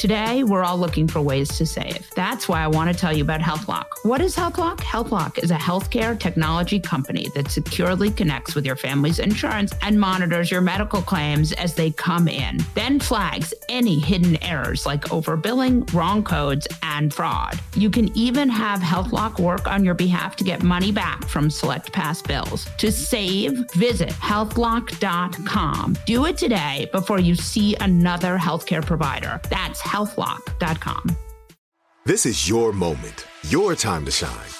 Today, we're all looking for ways to save. That's why I want to tell you about HealthLock. What is HealthLock? HealthLock is a healthcare technology company that securely connects with your family's insurance and monitors your medical claims as they come in, then flags any hidden errors like overbilling, wrong codes, and fraud. You can even have HealthLock work on your behalf to get money back from select past bills. To save, visit healthlock.com. Do it today before you see another healthcare provider. That's healthlock.com. This is your moment, your time to shine,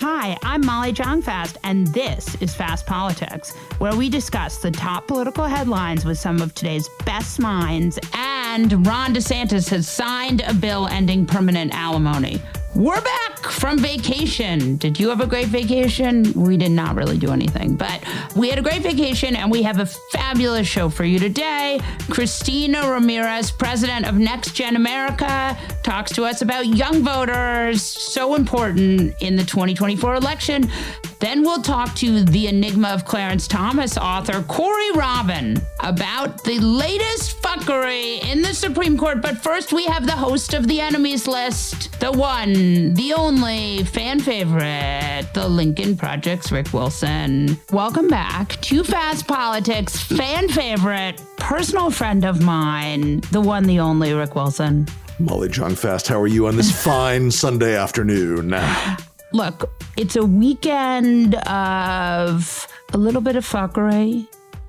Hi, I'm Molly Jong-Fast, and this is Fast Politics, where we discuss the top political headlines with some of today's best minds. And Ron DeSantis has signed a bill ending permanent alimony. We're back from vacation. Did you have a great vacation? We did not really do anything, but we had a great vacation and we have a fabulous show for you today. Cristina Ramirez, president of NextGen America, talks to us about young voters, so important in the 2024 election. Then we'll talk to the Enigma of Clarence Thomas author Corey Robin about the latest fuckery in the Supreme Court. But first, we have the host of the enemies list, the one, the only fan favorite, the Lincoln Project's Rick Wilson. Welcome back to Fast Politics, fan favorite, personal friend of mine, the one, the only Rick Wilson. Molly Jong-Fast, how are you on this fine Sunday afternoon? Look, it's a weekend of a little bit of fuckery,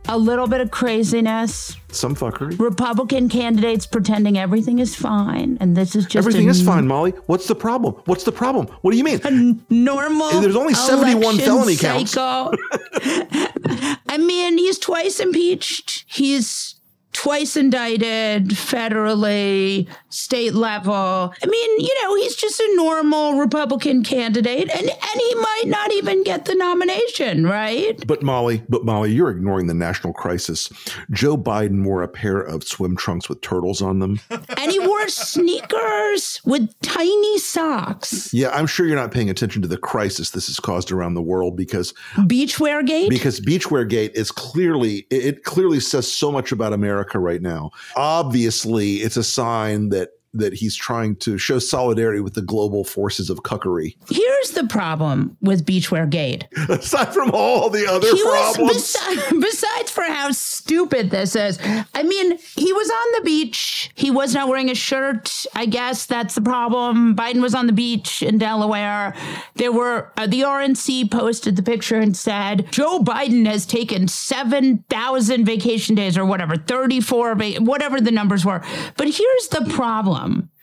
a little bit of craziness. Some fuckery. Republican candidates pretending everything is fine, and this is just Everything is fine, Molly. What's the problem? What's the problem? What do you mean? a normal. There's only 71 election felony counts. I mean, he's twice impeached. He's twice indicted federally, state level. I mean, you know, he's just a normal Republican candidate, and and he might not even get the nomination, right? But Molly, but Molly, you're ignoring the national crisis. Joe Biden wore a pair of swim trunks with turtles on them. And he wore sneakers with tiny socks. Yeah, I'm sure you're not paying attention to the crisis this has caused around the world because Beachwear gate. because Beachwear Gate is clearly it it clearly says so much about America right now. Obviously, it's a sign that that he's trying to show solidarity with the global forces of cuckery. Here's the problem with Beachwear Gate. Aside from all the other he problems. was besi- besides for how stupid this is. I mean, he was on the beach. He was not wearing a shirt. I guess that's the problem. Biden was on the beach in Delaware. There were uh, the RNC posted the picture and said Joe Biden has taken seven thousand vacation days or whatever, thirty four, va- whatever the numbers were. But here's the problem.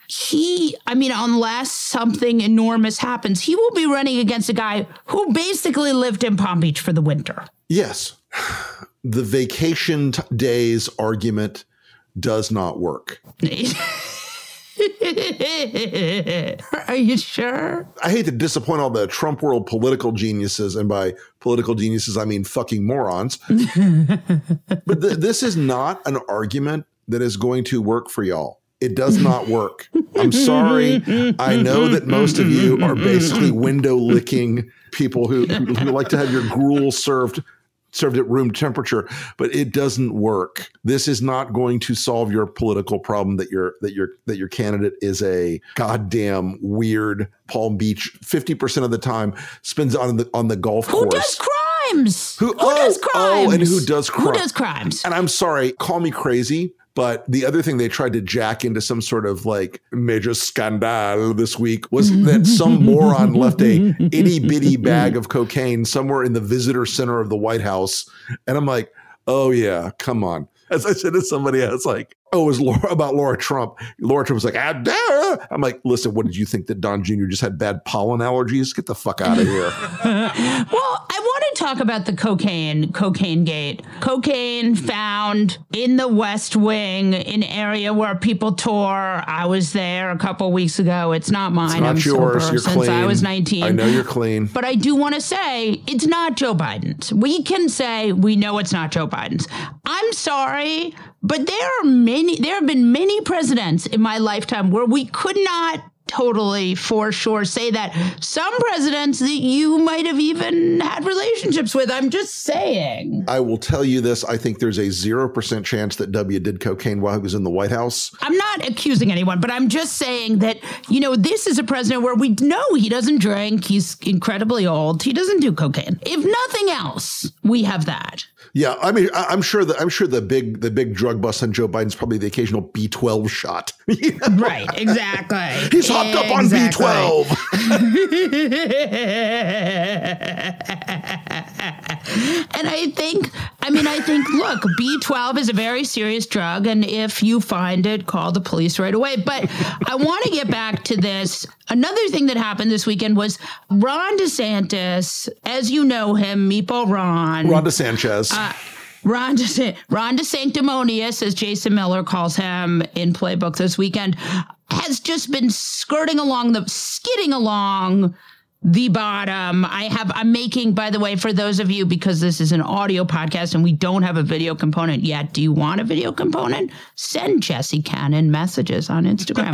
He, I mean, unless something enormous happens, he will be running against a guy who basically lived in Palm Beach for the winter. Yes. The vacation t- days argument does not work. Are you sure? I hate to disappoint all the Trump world political geniuses, and by political geniuses, I mean fucking morons. but th- this is not an argument that is going to work for y'all. It does not work. I'm sorry. I know that most of you are basically window licking people who, who like to have your gruel served served at room temperature, but it doesn't work. This is not going to solve your political problem that your that your that your candidate is a goddamn weird Palm Beach 50% of the time spends on the on the golf Who course. Who does crimes? Who- Who oh, does crimes? oh, and who does crimes? Who does crimes? And I'm sorry, call me crazy, but the other thing they tried to jack into some sort of like major scandal this week was that some moron left a itty bitty bag of cocaine somewhere in the visitor center of the White House. And I'm like, oh yeah, come on. As I said to somebody, I was like, oh, it was Laura, about Laura Trump. Laura Trump was like, ah. I'm like, listen, what did you think that Don Jr. just had bad pollen allergies? Get the fuck out of here. Well, I want to talk about the cocaine, cocaine gate. Cocaine found in the West Wing, an area where people tore. I was there a couple weeks ago. It's not mine. It's not I'm yours. You're since clean. I was 19. I know you're clean. But I do want to say it's not Joe Biden's. We can say we know it's not Joe Biden's. I'm sorry, but there are many, there have been many presidents in my lifetime where we could not totally for sure say that. Some presidents that you might have even had relationships with. I'm just saying. I will tell you this. I think there's a 0% chance that W did cocaine while he was in the White House. I'm not accusing anyone, but I'm just saying that, you know, this is a president where we know he doesn't drink. He's incredibly old. He doesn't do cocaine. If nothing else, we have that. Yeah, I mean, I, I'm sure that I'm sure the big the big drug bust on Joe Biden's probably the occasional B12 shot. Right, exactly. He's up on Exactly. B12. and I think, I mean, I think, look, B12 is a very serious drug. And if you find it, call the police right away. But I want to get back to this. Another thing that happened this weekend was Ron DeSantis, as you know him, Meatball Ron. Rhonda Sanchez. Ron, De, uh, Ron DeSanctimonious, as Jason Miller calls him in Playbook this weekend, has just been skirting along the, skidding along the bottom. I have, I'm making, by the way, for those of you, because this is an audio podcast and we don't have a video component yet, do you want a video component? Send Jesse Cannon messages on Instagram.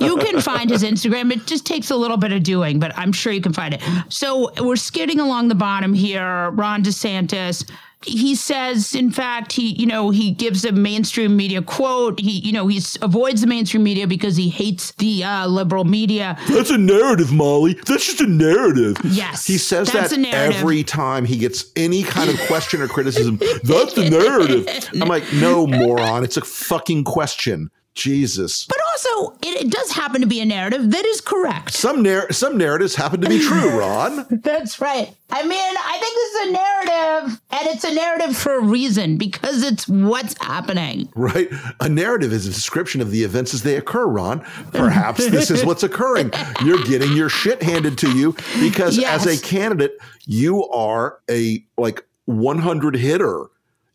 you can find his Instagram. It just takes a little bit of doing, but I'm sure you can find it. So we're skidding along the bottom here. Ron DeSantis. He says, in fact, he, you know, he gives a mainstream media quote. He, you know, he avoids the mainstream media because he hates the uh, liberal media. That's a narrative, Molly. That's just a narrative. Yes, He says that's that a narrative. every time he gets any kind of question or criticism. That's the narrative. I'm like, no, moron. It's a fucking question. Jesus. But also, it, it does happen to be a narrative that is correct. Some narr- some narratives happen to be true, Ron. That's right. I mean, I think this is a narrative, and it's a narrative for a reason because it's what's happening. Right? A narrative is a description of the events as they occur, Ron. Perhaps this is what's occurring. You're getting your shit handed to you because as a candidate, you are a like 100 hitter.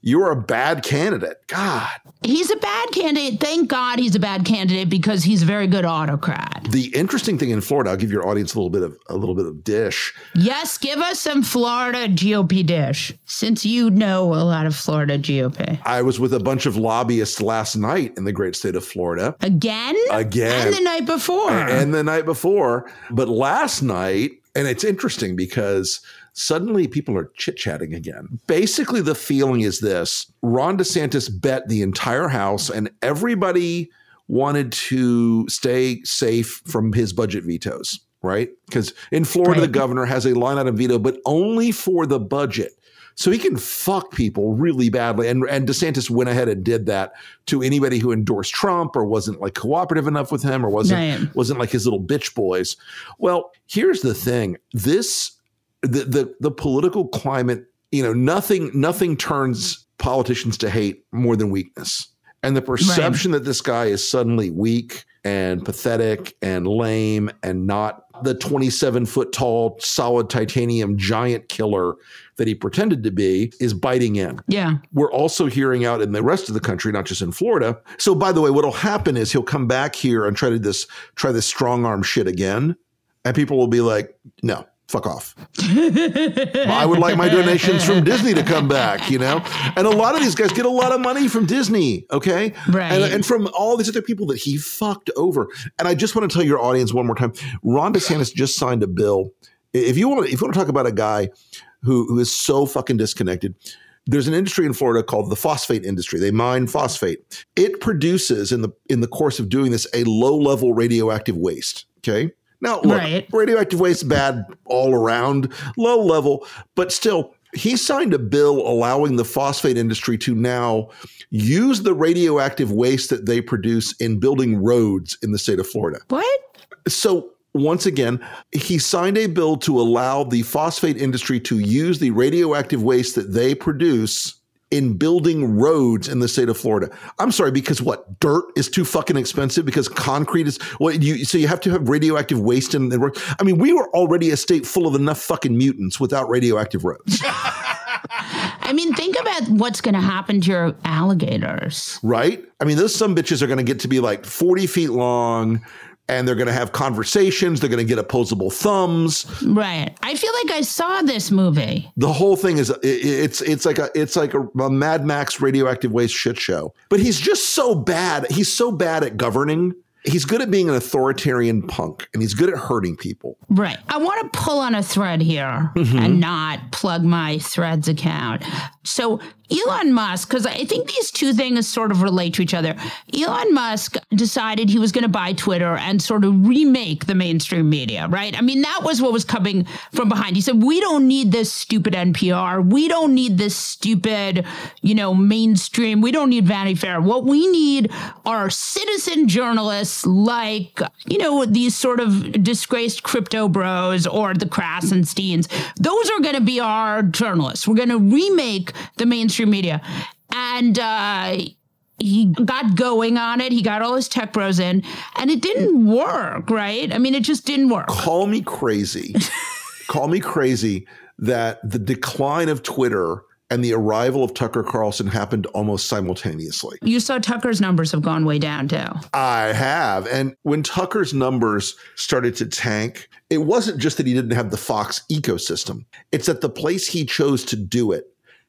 You're a bad candidate. God. He's a bad candidate. Thank God he's a bad candidate because he's a very good autocrat. The interesting thing in Florida, I'll give your audience a little bit of a little bit of dish. Yes, give us some Florida GOP dish since you know a lot of Florida GOP. I was with a bunch of lobbyists last night in the great state of Florida. Again? Again. And the night before. and the night before. But last night, and it's interesting because suddenly people are chit chatting again. Basically, the feeling is this Ron DeSantis bet the entire House, and everybody wanted to stay safe from his budget vetoes, right? Because in Florida, the governor has a line item veto, but only for the budget. So he can fuck people really badly. And, and DeSantis went ahead and did that to anybody who endorsed Trump or wasn't like cooperative enough with him or wasn't Right. wasn't like his little bitch boys. Well, here's the thing. This the the the political climate, you know, nothing nothing turns politicians to hate more than weakness. And the perception that this guy is suddenly weak and pathetic and lame and not the 27 foot tall, solid titanium giant killer that he pretended to be is biting in yeah. we're also hearing out in the rest of the country, not just in Florida. So, by the way, what'll happen is he'll come back here and try to this try this strong arm shit again, and people will be like, "No, fuck off. I would like my donations from Disney to come back, you know? And a lot of these guys get a lot of money from Disney, okay? Right. And, and from all these other people that he fucked over. And I just want to tell your audience one more time Ron DeSantis just signed a bill. If you want to, if you want to talk about a guy who, who is so fucking disconnected, there's an industry in Florida called the phosphate industry. They mine phosphate. It produces in the in the course of doing this a low level radioactive waste. Okay. Now, look, Right. radioactive waste bad all around, low level, but still, he signed a bill allowing the phosphate industry to now use the radioactive waste that they produce in building roads in the state of Florida. What? So once again, he signed a bill to allow the phosphate industry to use the radioactive waste that they produce in building roads in the state of Florida. I'm sorry, because what? Dirt is too fucking expensive because concrete is what you so you have to have radioactive waste in the road. I mean, we were already a state full of enough fucking mutants without radioactive roads. I mean, think about what's going to happen to your alligators. right? I mean, those some bitches are going to get to be like 40 feet long and they're going to have conversations. They're going to get opposable thumbs. Right. I feel like I saw this movie. The whole thing is it's it's like a it's like a, a Mad Max radioactive waste shit show. But he's just so bad. He's so bad at governing. He's good at being an authoritarian punk, and he's good at hurting people. Right. I want to pull on a thread here mm-hmm. and not plug my threads account. So, Elon Musk, because I think these two things sort of relate to each other. Elon Musk decided he was going to buy Twitter and sort of remake the mainstream media, right? I mean, that was what was coming from behind. He said, We don't need this stupid NPR. We don't need this stupid, you know, mainstream. We don't need Vanity Fair. What we need are citizen journalists like, you know, these sort of disgraced crypto bros or the Krassensteins. Those are going to be our journalists. We're going to remake the mainstream media. And, uh, he got going on it. He got all his tech bros in, and it didn't work, right? I mean, it just didn't work. Call me crazy. Call me crazy that the decline of Twitter and the arrival of Tucker Carlson happened almost simultaneously. You saw Tucker's numbers have gone way down too. I have. And when Tucker's numbers started to tank, it wasn't just that he didn't have the Fox ecosystem, it's that the place he chose to do it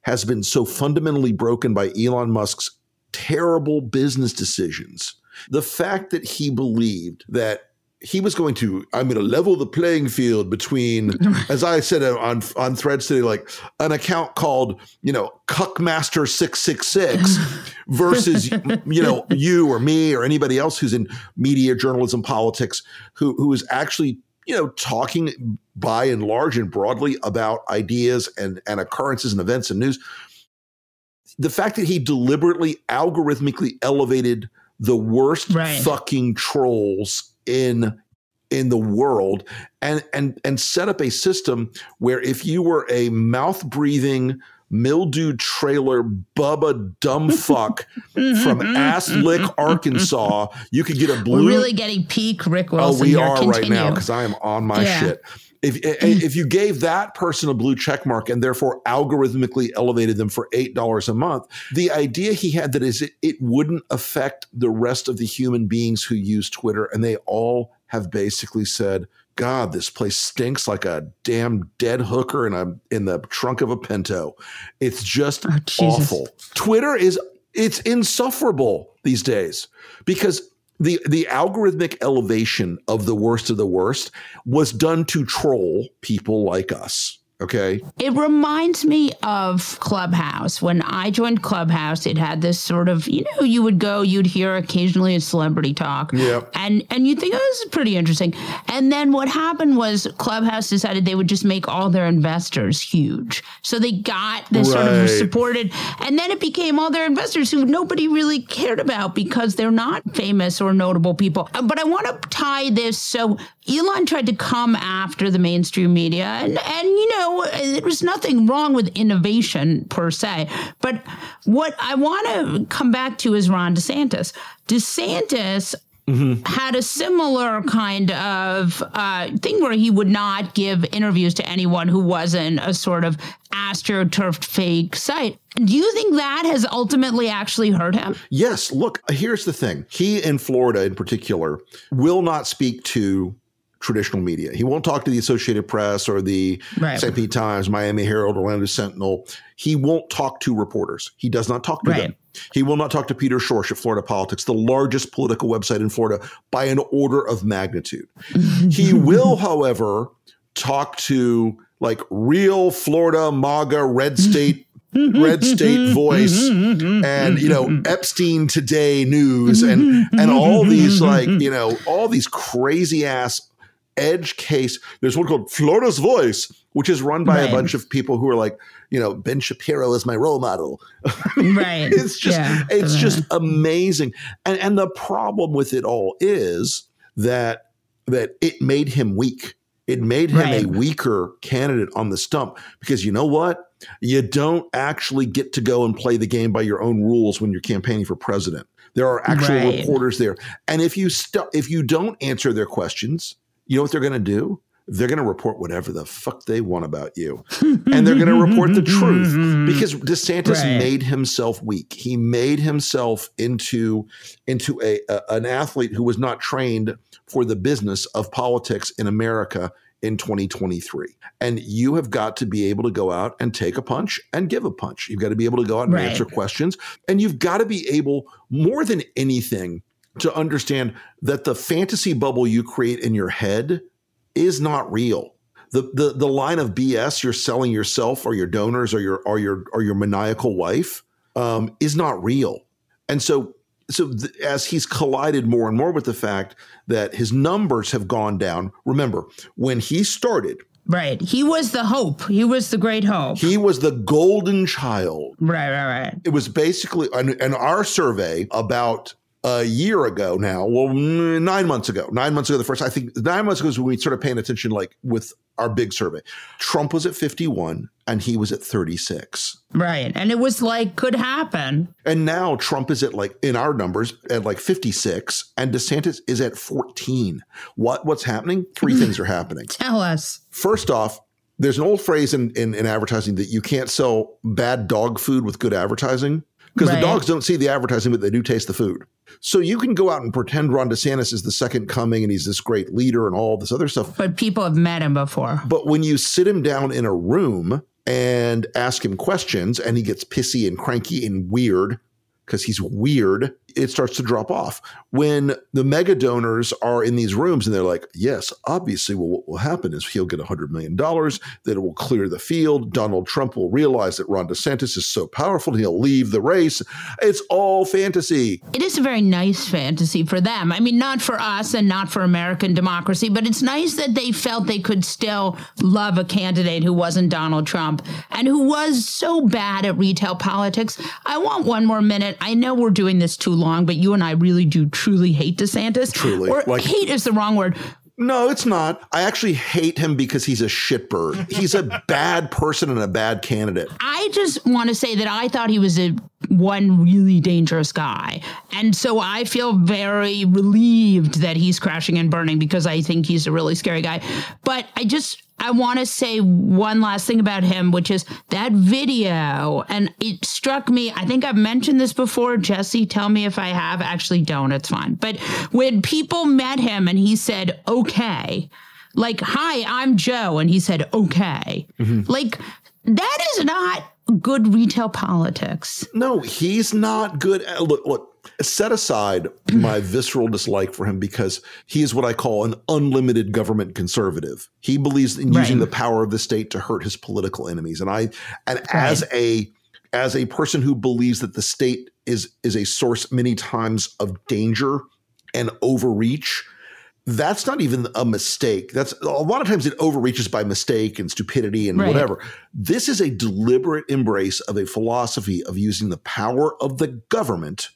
has been so fundamentally broken by Elon Musk's terrible business decisions. The fact that he believed that he was going to i'm going to level the playing field between as i said on on threads today like an account called you know cuckmaster 666 versus you know you or me or anybody else who's in media journalism politics who who is actually you know talking by and large and broadly about ideas and and occurrences and events and news the fact that he deliberately algorithmically elevated the worst Right. fucking trolls in in the world and and and set up a system where if you were a mouth breathing mildew trailer bubba dumb fuck mm-hmm, from mm-hmm, ass mm-hmm, lick arkansas you could get a blue We're really getting peak Rick oh we here. are right now because i am on my Yeah. shit if if you gave that person a blue check mark and therefore algorithmically elevated them for eight dollars a month, the idea he had that is it, it wouldn't affect the rest of the human beings who use Twitter, and they all have basically said, "God, this place stinks like a damn dead hooker in a in the trunk of a Pinto. It's just Oh, awful." Twitter is it's insufferable these days because the the algorithmic elevation of the worst of the worst was done to troll people like us. Okay. It reminds me of Clubhouse. When I joined Clubhouse, it had this sort of, you know, you would go, you'd hear occasionally a celebrity talk. Yep. And and you think, oh, this is pretty interesting. And then what happened was Clubhouse decided they would just make all their investors huge. So they got this sort of supported. And then it became all their investors who nobody really cared about because they're not famous or notable people. Uh, But I want to tie this. So Elon tried to come after the mainstream media, and, and you know, there was nothing wrong with innovation per se. But what I want to come back to is Ron DeSantis. DeSantis had a similar kind of uh, thing where he would not give interviews to anyone who wasn't a sort of astroturfed fake site. Do you think that has ultimately actually hurt him? Yes. Look, here's the thing. He in Florida, in particular, will not speak to traditional media. He won't talk to the Associated Press or the Right. St. Pete Times, Miami Herald, Orlando Sentinel. He won't talk to reporters. He does not talk to Right. them. He will not talk to Peter Schorsch at Florida Politics, the largest political website in Florida by an order of magnitude. he will, however, talk to like real Florida MAGA red state red state voice and you know Epstein today news and and all these like you know all these crazy ass edge case there's one called Florida's Voice which is run by Right. a bunch of people who are like you know Ben Shapiro is my role model Right. it's just Yeah. it's just amazing and and the problem with it all is that that it made him weak it made him Right. a weaker candidate on the stump because you know what you don't actually get to go and play the game by your own rules when you're campaigning for president there are actual Right. reporters there and if you st- if you don't answer their questions you know what they're going to do they're going to report whatever the fuck they want about you and they're going to report the truth because DeSantis Right. made himself weak. He made himself into into a, a an athlete who was not trained for the business of politics in America in 2023. And you have got to be able to go out and take a punch and give a punch. You've got to be able to go out and Right. answer questions and you've got to be able more than anything to understand that the fantasy bubble you create in your head is not real. The, the the line of BS you're selling yourself or your donors or your or your or your maniacal wife um, is not real. And so so th- as he's collided more and more with the fact that his numbers have gone down. Remember when he started, Right. He was the hope. He was the great hope. he was the golden child. right, right, right. It was basically and, and our survey about a year ago now, well, nine months ago, nine months ago, the first, I think nine months ago is when we started paying attention, like with our big survey. Trump was at 51 and he was at 36. Right. And it was like could happen. And now Trump is at like, in our numbers, at like 56 and DeSantis is at 14. What What's happening? Three things are happening. Tell us. First off, there's an old phrase in, in, in advertising that you can't sell bad dog food with good advertising because Right. the dogs don't see the advertising, but they do taste the food. So you can go out and pretend Ron DeSantis is the second coming and he's this great leader and all this other stuff. But people have met him before. But when you sit him down in a room and ask him questions and he gets pissy and cranky and weird because he's weird, it starts to drop off. When the mega donors are in these rooms and they're like, yes, obviously, well, what will happen is he'll get $100 million, that it will clear the field. Donald Trump will realize that Ron DeSantis is so powerful, he'll leave the race. It's all fantasy. It is a very nice fantasy for them. I mean, not for us and not for American democracy, but it's nice that they felt they could still love a candidate who wasn't Donald Trump and who was so bad at retail politics. I want one more minute. I know we're doing this too long, but you and I really do truly hate DeSantis. Truly. Or Like- hate is the wrong word. No, it's not. I actually hate him because he's a shitbird. He's a bad person and a bad candidate. I just want to say that I thought he was a one really dangerous guy. And so I feel very relieved that he's crashing and burning because I think he's a really scary guy. But I just I want to say one last thing about him, which is that video. And it struck me, I think I've mentioned this before. Jesse, tell me if I have. Actually, don't. It's fine. But when people met him and he said, okay, like, hi, I'm Joe. And he said, okay. Mm-hmm. Like, that is not good retail politics. No, he's not good. At, look, look, set aside my visceral dislike for him because he is what I call an unlimited government conservative. He believes in using the power of the state to hurt his political enemies. And I, and as a, as a person who believes that the state is is a source many times of danger and overreach, that's not even a mistake. That's a lot of times it overreaches by mistake and stupidity and Right. whatever. This is a deliberate embrace of a philosophy of using the power of the government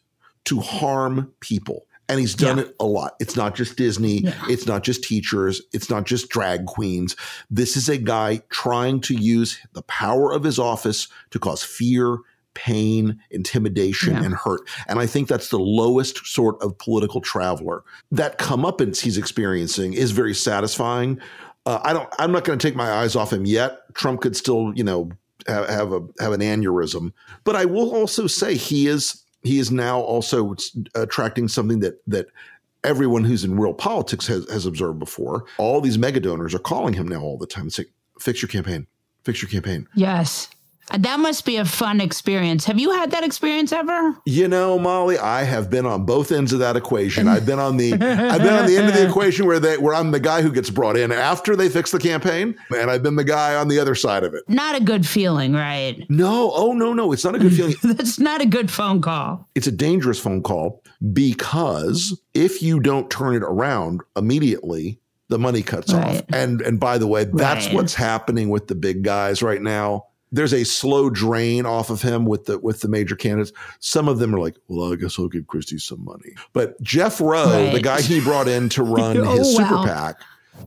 to harm people. And he's done Yeah. it a lot. It's not just Disney. It's not just teachers. It's not just drag queens. This is a guy trying to use the power of his office to cause fear, pain, intimidation, Yeah. and hurt. And I think that's the lowest sort of political traveler. That comeuppance he's experiencing is very satisfying. Uh, I don't. I'm not going to take my eyes off him yet. Trump could still, you know, have, have a have an aneurysm. But I will also say he is he is now also attracting something that that everyone who's in real politics has, has observed before, all these mega donors are calling him now all the time and saying, fix your campaign, fix your campaign. Yes. That must be a fun experience. Have you had that experience ever? You know, Molly, I have been on both ends of that equation. I've been on the I've been on the end of the equation where they where I'm the guy who gets brought in after they fix the campaign, and I've been the guy on the other side of it. Not a good feeling, right? No, oh no, no, it's not a good feeling. That's not a good phone call. It's a dangerous phone call because if you don't turn it around immediately, the money cuts Right. off. And and by the way, that's Right. what's happening with the big guys right now. There's a slow drain off of him with the with the major candidates. Some of them are like, "Well, I guess I'll give Christie some money." But Jeff Roe, the guy he brought in to run Oh, his super wow. PAC,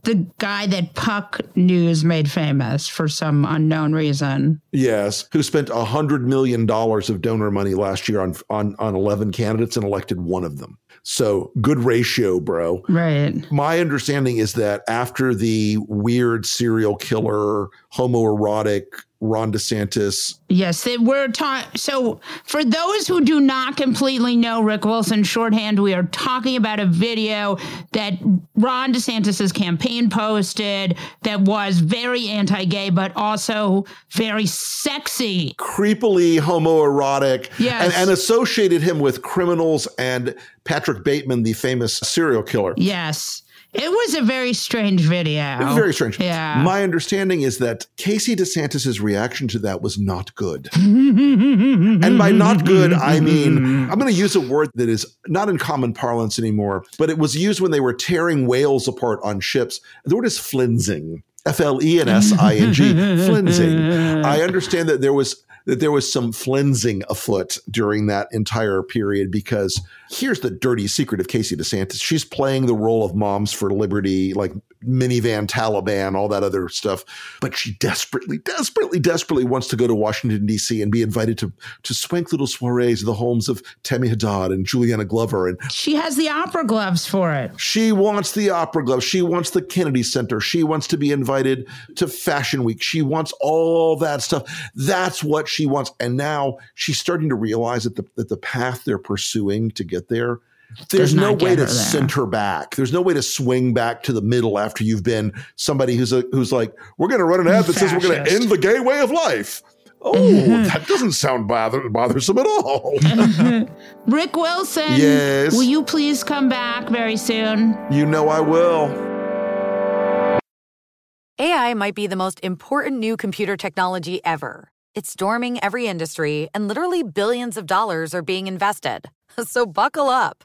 The guy that Puck News made famous for some unknown reason. yes, who spent a hundred million dollars of donor money last year on on on eleven candidates and elected one of them. So good ratio, bro. Right. My understanding is that after the weird serial killer, homoerotic Ron DeSantis, Yes, they we're talking. So, for those who do not completely know Rick Wilson shorthand, we are talking about a video that Ron DeSantis's campaign posted that was very anti-gay, but also very sexy. creepily homoerotic, Yes. and, and associated him with criminals and Patrick Bateman, the famous serial killer. Yes, it was a very strange video. It was very strange. Yeah. My understanding is that Casey DeSantis's reaction to that was not good. And by not good, I mean, I'm going to use a word that is not in common parlance anymore, but it was used when they were tearing whales apart on ships. The word is flensing. F L E N S I N G, flensing. I understand that there was that there was some flensing afoot during that entire period because here's the dirty secret of Casey DeSantis. She's playing the role of Moms for Liberty, like minivan Taliban, all that other stuff. But she desperately, desperately, desperately wants to go to Washington, D.C. and be invited to, to swank little soirees at the homes of Tammy Haddad and Juleanna Glover. And She has the opera gloves for it. she wants the Opera gloves. She wants the Kennedy Center. She wants to be invited to Fashion Week. She wants all that stuff. That's what she wants. And now she's starting to realize that the, that the path they're pursuing to get there, there's no way to there. center back. There's no way to swing back to the middle after you've been somebody who's a, who's like, we're going to run an ad that says we're going to end the gay way of life. Oh, mm-hmm. that doesn't sound bother- bothersome at all. Mm-hmm. Rick Wilson. Yes. Will you please come back very soon? you know I will. AI might be the most important new computer technology ever. It's storming every industry, and literally billions of dollars are being invested. So buckle up.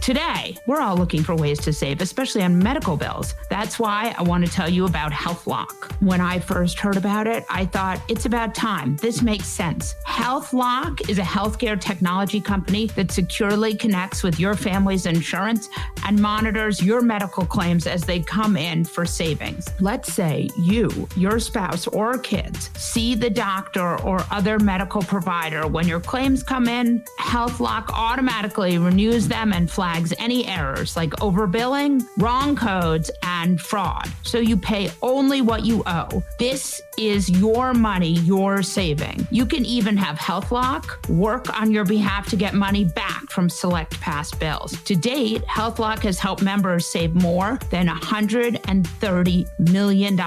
Today, we're all looking for ways to save, especially on medical bills. That's why I want to tell you about HealthLock. When I first heard about it, I thought it's about time. This makes sense. HealthLock is a healthcare technology company that securely connects with your family's insurance and monitors your medical claims as they come in for savings. Let's say you, your spouse, or kids see the doctor or other medical provider when your claims come in, HealthLock automatically renews them and flags any errors like overbilling, wrong codes, and fraud. So you pay only what you owe. This is your money you're saving. You can even have HealthLock work on your behalf to get money back from select past bills. To date, HealthLock has helped members save more than $130 million.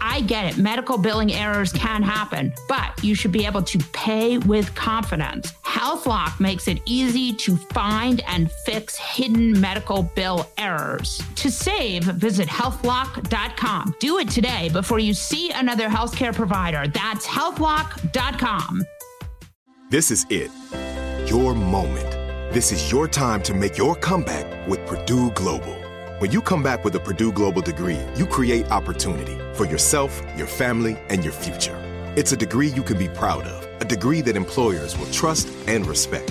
I get it, medical billing errors can happen, but you should be able to pay with confidence. HealthLock makes it easy to find and fix hidden medical bill errors. To save, visit healthlock.com. Do it today before you see another healthcare provider. That's healthlock.com. This is it. Your moment. This is your time to make your comeback with Purdue Global. When you come back with a Purdue Global degree, you create opportunity for yourself, your family, and your future. It's a degree you can be proud of, a degree that employers will trust and respect.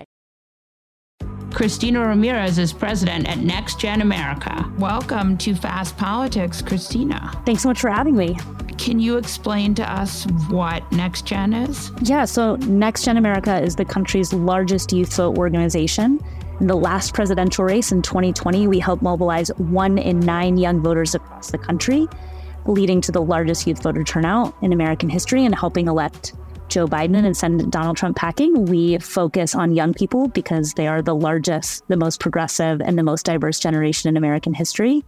Cristina Ramirez is president at NextGen America. Welcome to Fast Politics, Cristina. Thanks so much for having me. Can you explain to us what NextGen is? Yeah, so NextGen America is the country's largest youth vote organization. In the last presidential race in 2020, we helped mobilize one in nine young voters across the country, leading to the largest youth voter turnout in American history and helping elect Joe Biden and send Donald Trump packing, we focus on young people because they are the largest, the most progressive, and the most diverse generation in American history.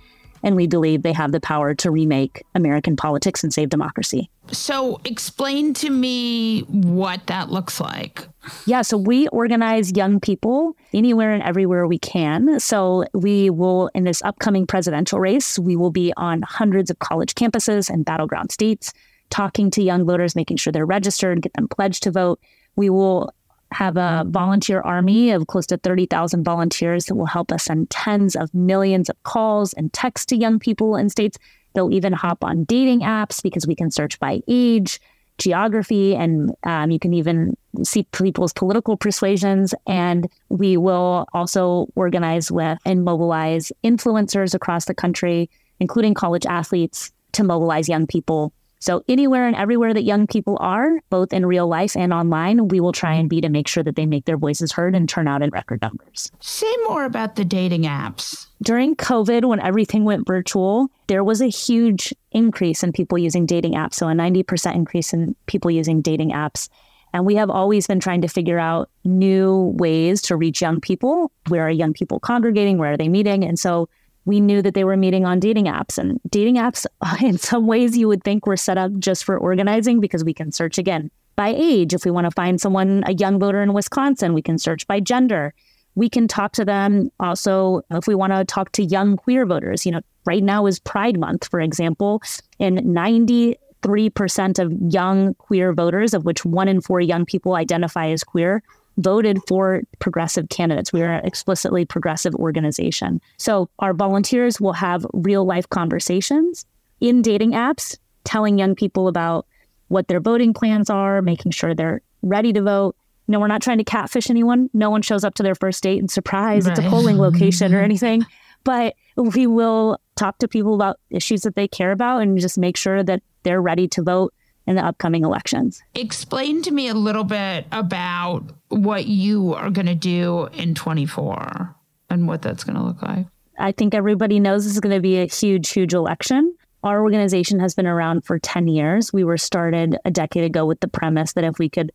And we believe they have the power to remake American politics and save democracy. So, explain to me what that looks like. Yeah, so we organize young people anywhere and everywhere we can. So, we will, in this upcoming presidential race, we will be on hundreds of college campuses and battleground states talking to young voters, making sure they're registered, get them pledged to vote. We will have a volunteer army of close to 30,000 volunteers that will help us send tens of millions of calls and texts to young people in states. They'll even hop on dating apps because we can search by age, geography, and um, you can even see people's political persuasions. And we will also organize with and mobilize influencers across the country, including college athletes, to mobilize young people so, anywhere and everywhere that young people are, both in real life and online, we will try and be to make sure that they make their voices heard and turn out in record numbers. Say more about the dating apps. During COVID, when everything went virtual, there was a huge increase in people using dating apps. So, a 90% increase in people using dating apps. And we have always been trying to figure out new ways to reach young people. Where are young people congregating? Where are they meeting? And so we knew that they were meeting on dating apps. And dating apps, in some ways, you would think were set up just for organizing because we can search again by age. If we want to find someone, a young voter in Wisconsin, we can search by gender. We can talk to them also if we want to talk to young queer voters. You know, right now is Pride Month, for example, and 93% of young queer voters, of which one in four young people identify as queer, voted for progressive candidates. We are an explicitly progressive organization. So our volunteers will have real life conversations in dating apps, telling young people about what their voting plans are, making sure they're ready to vote. No, we're not trying to catfish anyone. No one shows up to their first date and surprise, right. it's a polling location or anything. But we will talk to people about issues that they care about and just make sure that they're ready to vote in the upcoming elections. Explain to me a little bit about what you are going to do in 24 and what that's going to look like. I think everybody knows this is going to be a huge, huge election. Our organization has been around for 10 years. We were started a decade ago with the premise that if we could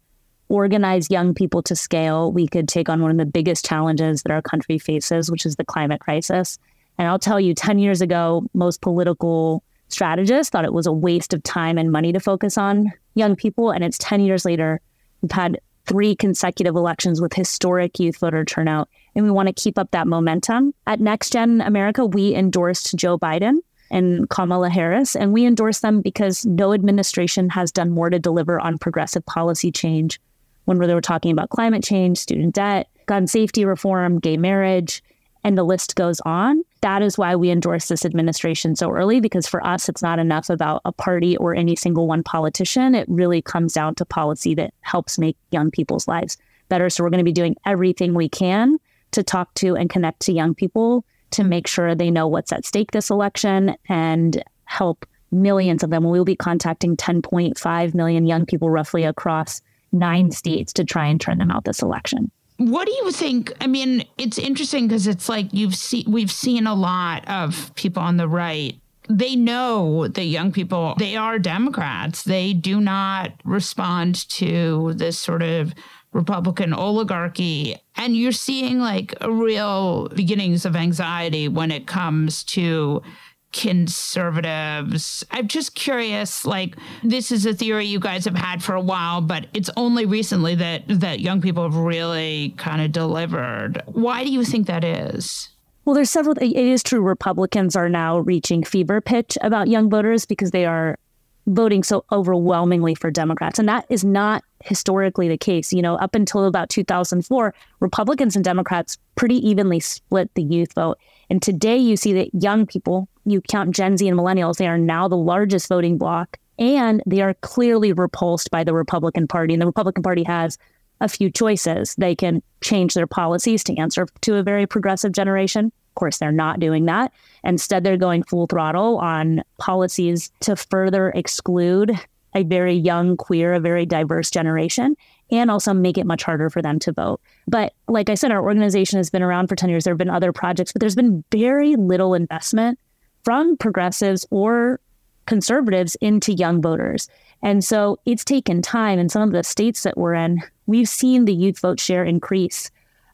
organize young people to scale, we could take on one of the biggest challenges that our country faces, which is the climate crisis. And I'll tell you, 10 years ago, most political strategists thought it was a waste of time and money to focus on young people. And it's 10 years later, we've had three consecutive elections with historic youth voter turnout. And we want to keep up that momentum. At NextGen America, we endorsed Joe Biden and Kamala Harris. And we endorse them because no administration has done more to deliver on progressive policy change when they were talking about climate change, student debt, gun safety reform, gay marriage, and the list goes on. That is why we endorse this administration so early, because for us, it's not enough about a party or any single one politician. It really comes down to policy that helps make young people's lives better. So we're going to be doing everything we can to talk to and connect to young people to make sure they know what's at stake this election and help millions of them. We'll be contacting 10.5 million young people roughly across nine states to try and turn them out this election. What do you think? I mean, it's interesting because it's like you've seen we've seen a lot of people on the right. They know that young people, they are Democrats. They do not respond to this sort of Republican oligarchy. And you're seeing like real beginnings of anxiety when it comes to conservatives. I'm just curious like this is a theory you guys have had for a while but it's only recently that that young people have really kind of delivered. Why do you think that is? Well, there's several. It is true. Republicans are now reaching fever pitch about young voters because they are voting so overwhelmingly for Democrats. And that is not historically the case. You know, up until about 2004, Republicans and Democrats pretty evenly split the youth vote. And today you see that young people, you count Gen Z and millennials, they are now the largest voting bloc and they are clearly repulsed by the Republican Party. And the Republican Party has a few choices. They can change their policies to answer to a very progressive generation. Of course, they're not doing that. Instead, they're going full throttle on policies to further exclude a very young, queer, a very diverse generation, and also make it much harder for them to vote. But like I said, our organization has been around for 10 years. There have been other projects, but there's been very little investment from progressives or conservatives into young voters. And so it's taken time. In some of the states that we're in, we've seen the youth vote share increase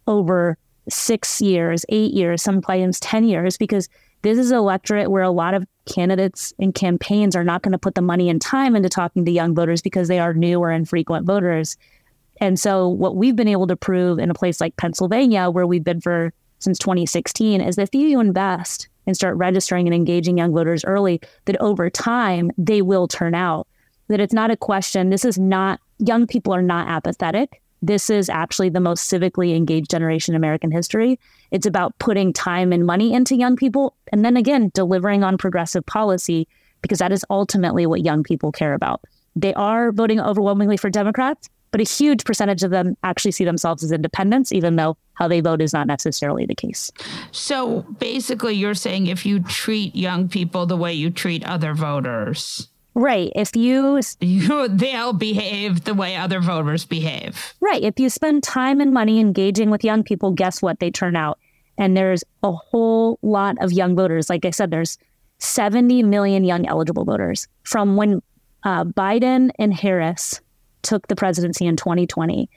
over six years, eight years, some sometimes 10 years, because this is an electorate where a lot of candidates and campaigns are not going to put the money and time into talking to young voters because they are new or infrequent voters. And so, what we've been able to prove in a place like Pennsylvania, where we've been for since 2016, is that if you invest and start registering and engaging young voters early, that over time they will turn out. That it's not a question. This is not, young people are not apathetic. This is actually the most civically engaged generation in American history. It's about putting time and money into young people and then again, delivering on progressive policy because that is ultimately what young people care about. They are voting overwhelmingly for Democrats, but a huge percentage of them actually see themselves as independents, even though how they vote is not necessarily the case. So basically, you're saying if you treat young people the way you treat other voters, Right. If you, you they'll behave the way other voters behave. Right. If you spend time and money engaging with young people, guess what? They turn out. And there's a whole lot of young voters. Like I said, there's 70 million young eligible voters from when uh, Biden and Harris took the presidency in 2020.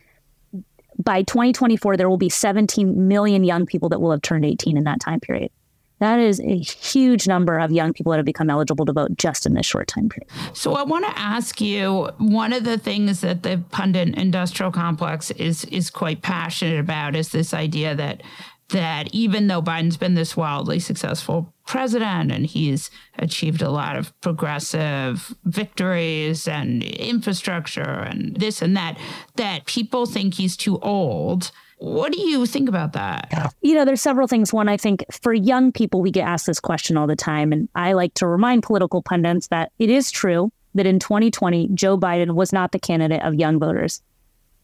By 2024, there will be 17 million young people that will have turned 18 in that time period. That is a huge number of young people that have become eligible to vote just in this short time period. So I want to ask you one of the things that the pundit industrial complex is is quite passionate about is this idea that that even though Biden's been this wildly successful president and he's achieved a lot of progressive victories and infrastructure and this and that, that people think he's too old. What do you think about that? You know, there's several things. One, I think for young people, we get asked this question all the time. And I like to remind political pundits that it is true that in 2020, Joe Biden was not the candidate of young voters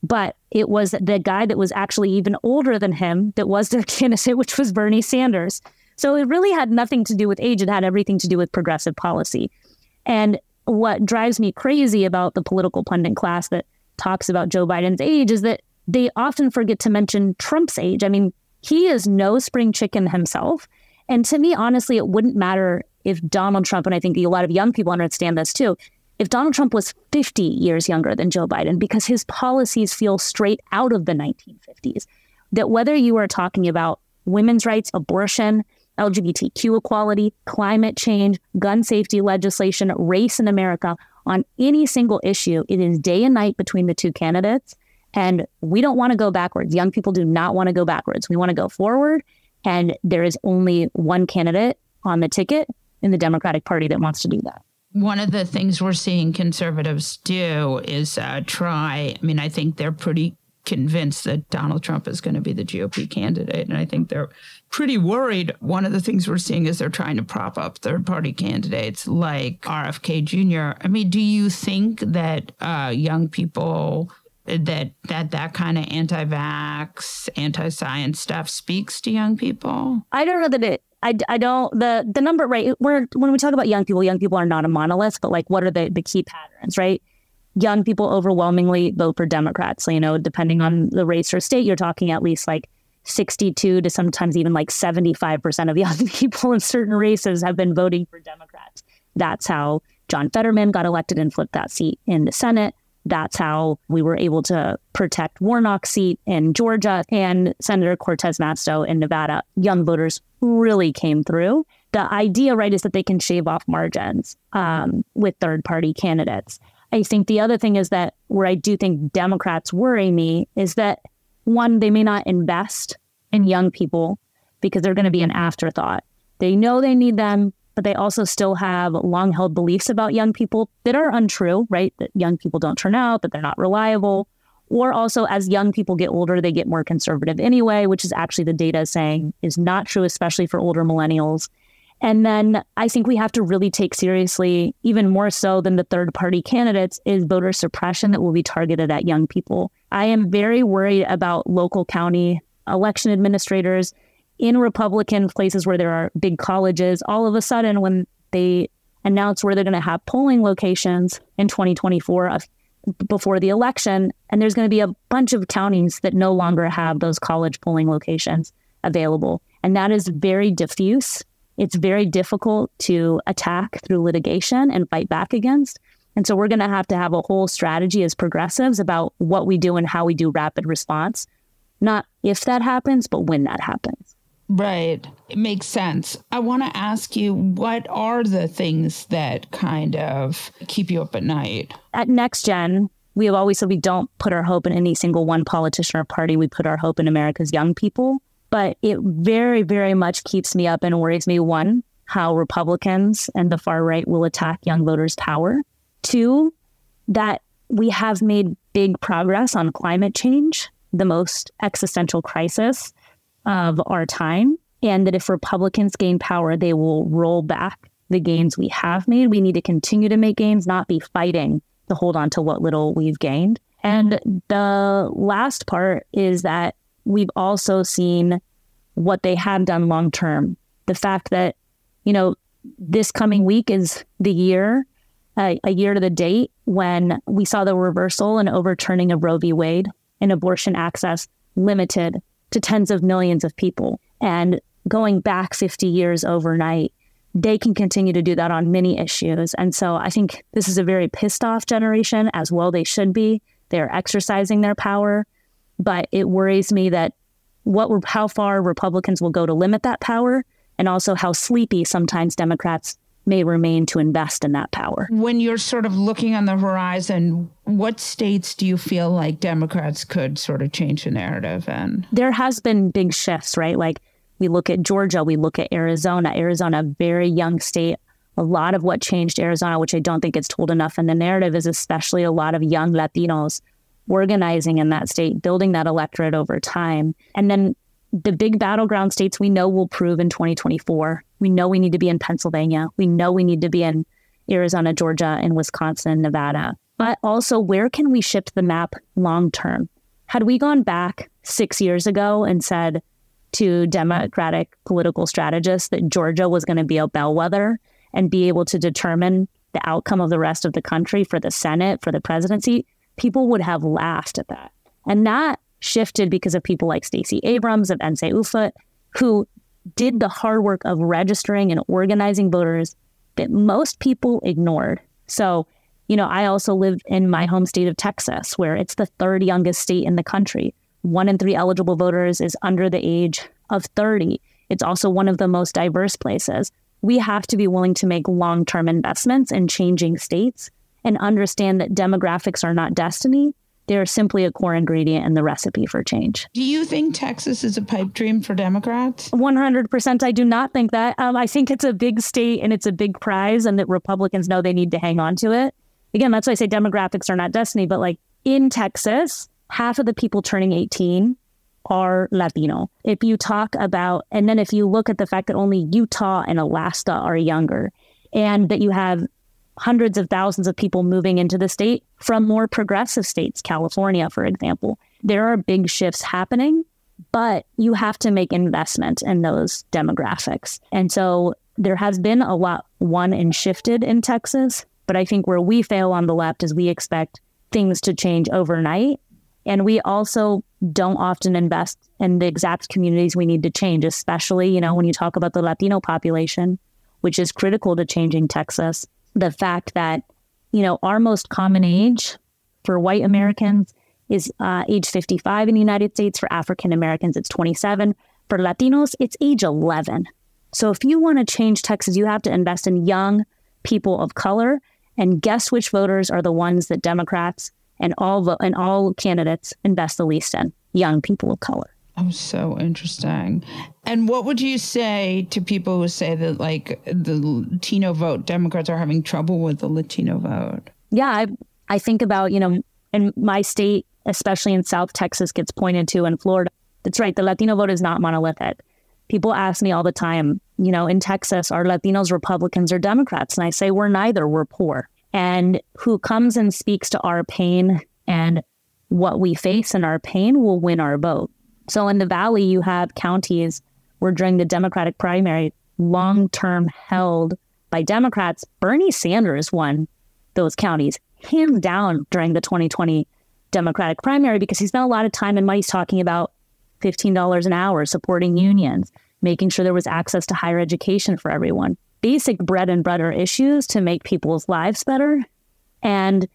but it was the guy that was actually even older than him that was their candidate, which was Bernie Sanders. So it really had nothing to do with age. It had everything to do with progressive policy. And what drives me crazy about the political pundit class that talks about Joe Biden's age is that they often forget to mention Trump's age. I mean, he is no spring chicken himself. And to me, honestly, it wouldn't matter if Donald Trump, and I think a lot of young people understand this too, if Donald Trump was 50 years younger than Joe Biden, because his policies feel straight out of the 1950s, that whether you are talking about women's rights, abortion, LGBTQ equality, climate change, gun safety legislation, race in America, on any single issue, it is day and night between the two candidates. And we don't want to go backwards. Young people do not want to go backwards. We want to go forward. And there is only one candidate on the ticket in the Democratic Party that wants to do that one of the things we're seeing conservatives do is uh, try. I mean, I think they're pretty convinced that Donald Trump is going to be the GOP candidate. And I think they're pretty worried. One of the things we're seeing is they're trying to prop up third party candidates like RFK Jr. I mean, do you think that uh, young people that that that kind of anti-vax, anti-science stuff speaks to young people? I don't know that it. I, I don't the the number right. We're when we talk about young people, young people are not a monolith, but like what are the the key patterns, right? Young people overwhelmingly vote for Democrats. So, you know, depending on the race or state, you're talking at least like 62 to sometimes even like 75% of young people in certain races have been voting for Democrats. That's how John Fetterman got elected and flipped that seat in the Senate. That's how we were able to protect Warnock's seat in Georgia and Senator Cortez Masto in Nevada. Young voters really came through. The idea, right, is that they can shave off margins um, with third party candidates. I think the other thing is that where I do think Democrats worry me is that one, they may not invest in young people because they're going to be an afterthought. They know they need them but they also still have long held beliefs about young people that are untrue, right? That young people don't turn out, that they're not reliable. Or also, as young people get older, they get more conservative anyway, which is actually the data saying is not true, especially for older millennials. And then I think we have to really take seriously, even more so than the third party candidates, is voter suppression that will be targeted at young people. I am very worried about local county election administrators in Republican places where there are big colleges, all of a sudden, when they announce where they're going to have polling locations in 2024 uh, before the election, and there's going to be a bunch of counties that no longer have those college polling locations available. And that is very diffuse. It's very difficult to attack through litigation and fight back against. And so we're going to have to have a whole strategy as progressives about what we do and how we do rapid response, not if that happens, but when that happens. Right. It makes sense. I want to ask you what are the things that kind of keep you up at night? At NextGen, we have always said we don't put our hope in any single one politician or party. We put our hope in America's young people. But it very, very much keeps me up and worries me one, how Republicans and the far right will attack young voters' power. Two, that we have made big progress on climate change, the most existential crisis of our time. And that if Republicans gain power, they will roll back the gains we have made. We need to continue to make gains, not be fighting to hold on to what little we've gained. And the last part is that we've also seen what they have done long term. The fact that, you know, this coming week is the year, uh, a year to the date, when we saw the reversal and overturning of Roe v. Wade and abortion access limited to tens of millions of people. And going back 50 years overnight, they can continue to do that on many issues. And so I think this is a very pissed off generation, as well they should be. They're exercising their power. But it worries me that what how far Republicans will go to limit that power and also how sleepy sometimes Democrats may remain to invest in that power. When you're sort of looking on the horizon, what states do you feel like Democrats could sort of change the narrative in? There has been big shifts, right? Like we look at Georgia, we look at Arizona. Arizona, very young state. A lot of what changed Arizona, which I don't think it's told enough in the narrative, is especially a lot of young Latinos organizing in that state, building that electorate over time. And then the big battleground states we know will prove in 2024. We know we need to be in Pennsylvania. We know we need to be in Arizona, Georgia, and Wisconsin, Nevada. But also, where can we shift the map long term? Had we gone back six years ago and said to Democratic political strategists that Georgia was going to be a bellwether and be able to determine the outcome of the rest of the country for the Senate, for the presidency, people would have laughed at that. And that shifted because of people like Stacey Abrams of NCUFOT, who did the hard work of registering and organizing voters that most people ignored. So, you know, I also live in my home state of Texas, where it's the third youngest state in the country. One in three eligible voters is under the age of 30. It's also one of the most diverse places. We have to be willing to make long term investments in changing states and understand that demographics are not destiny, they're simply a core ingredient in the recipe for change. Do you think Texas is a pipe dream for Democrats? 100%. I do not think that. Um, I think it's a big state and it's a big prize, and that Republicans know they need to hang on to it. Again, that's why I say demographics are not destiny, but like in Texas, half of the people turning 18 are Latino. If you talk about, and then if you look at the fact that only Utah and Alaska are younger, and that you have hundreds of thousands of people moving into the state from more progressive states, California, for example, there are big shifts happening, but you have to make investment in those demographics. And so there has been a lot won and shifted in Texas, but I think where we fail on the left is we expect things to change overnight. And we also don't often invest in the exact communities we need to change, especially, you know, when you talk about the Latino population, which is critical to changing Texas. The fact that, you know, our most common age for white Americans is uh, age 55 in the United States. For African Americans, it's 27. For Latinos, it's age 11. So if you want to change Texas, you have to invest in young people of color. And guess which voters are the ones that Democrats and all vo- and all candidates invest the least in? Young people of color. Oh, so interesting. And what would you say to people who say that, like, the Latino vote, Democrats are having trouble with the Latino vote? Yeah, I, I think about, you know, in my state, especially in South Texas, gets pointed to in Florida. That's right. The Latino vote is not monolithic. People ask me all the time, you know, in Texas, are Latinos Republicans or Democrats? And I say, we're neither, we're poor. And who comes and speaks to our pain and what we face in our pain will win our vote. So in the Valley, you have counties where during the Democratic primary, long term held by Democrats, Bernie Sanders won those counties hands down during the 2020 Democratic primary because he spent a lot of time and money talking about $15 an hour, supporting unions, making sure there was access to higher education for everyone. Basic bread and butter issues to make people's lives better. And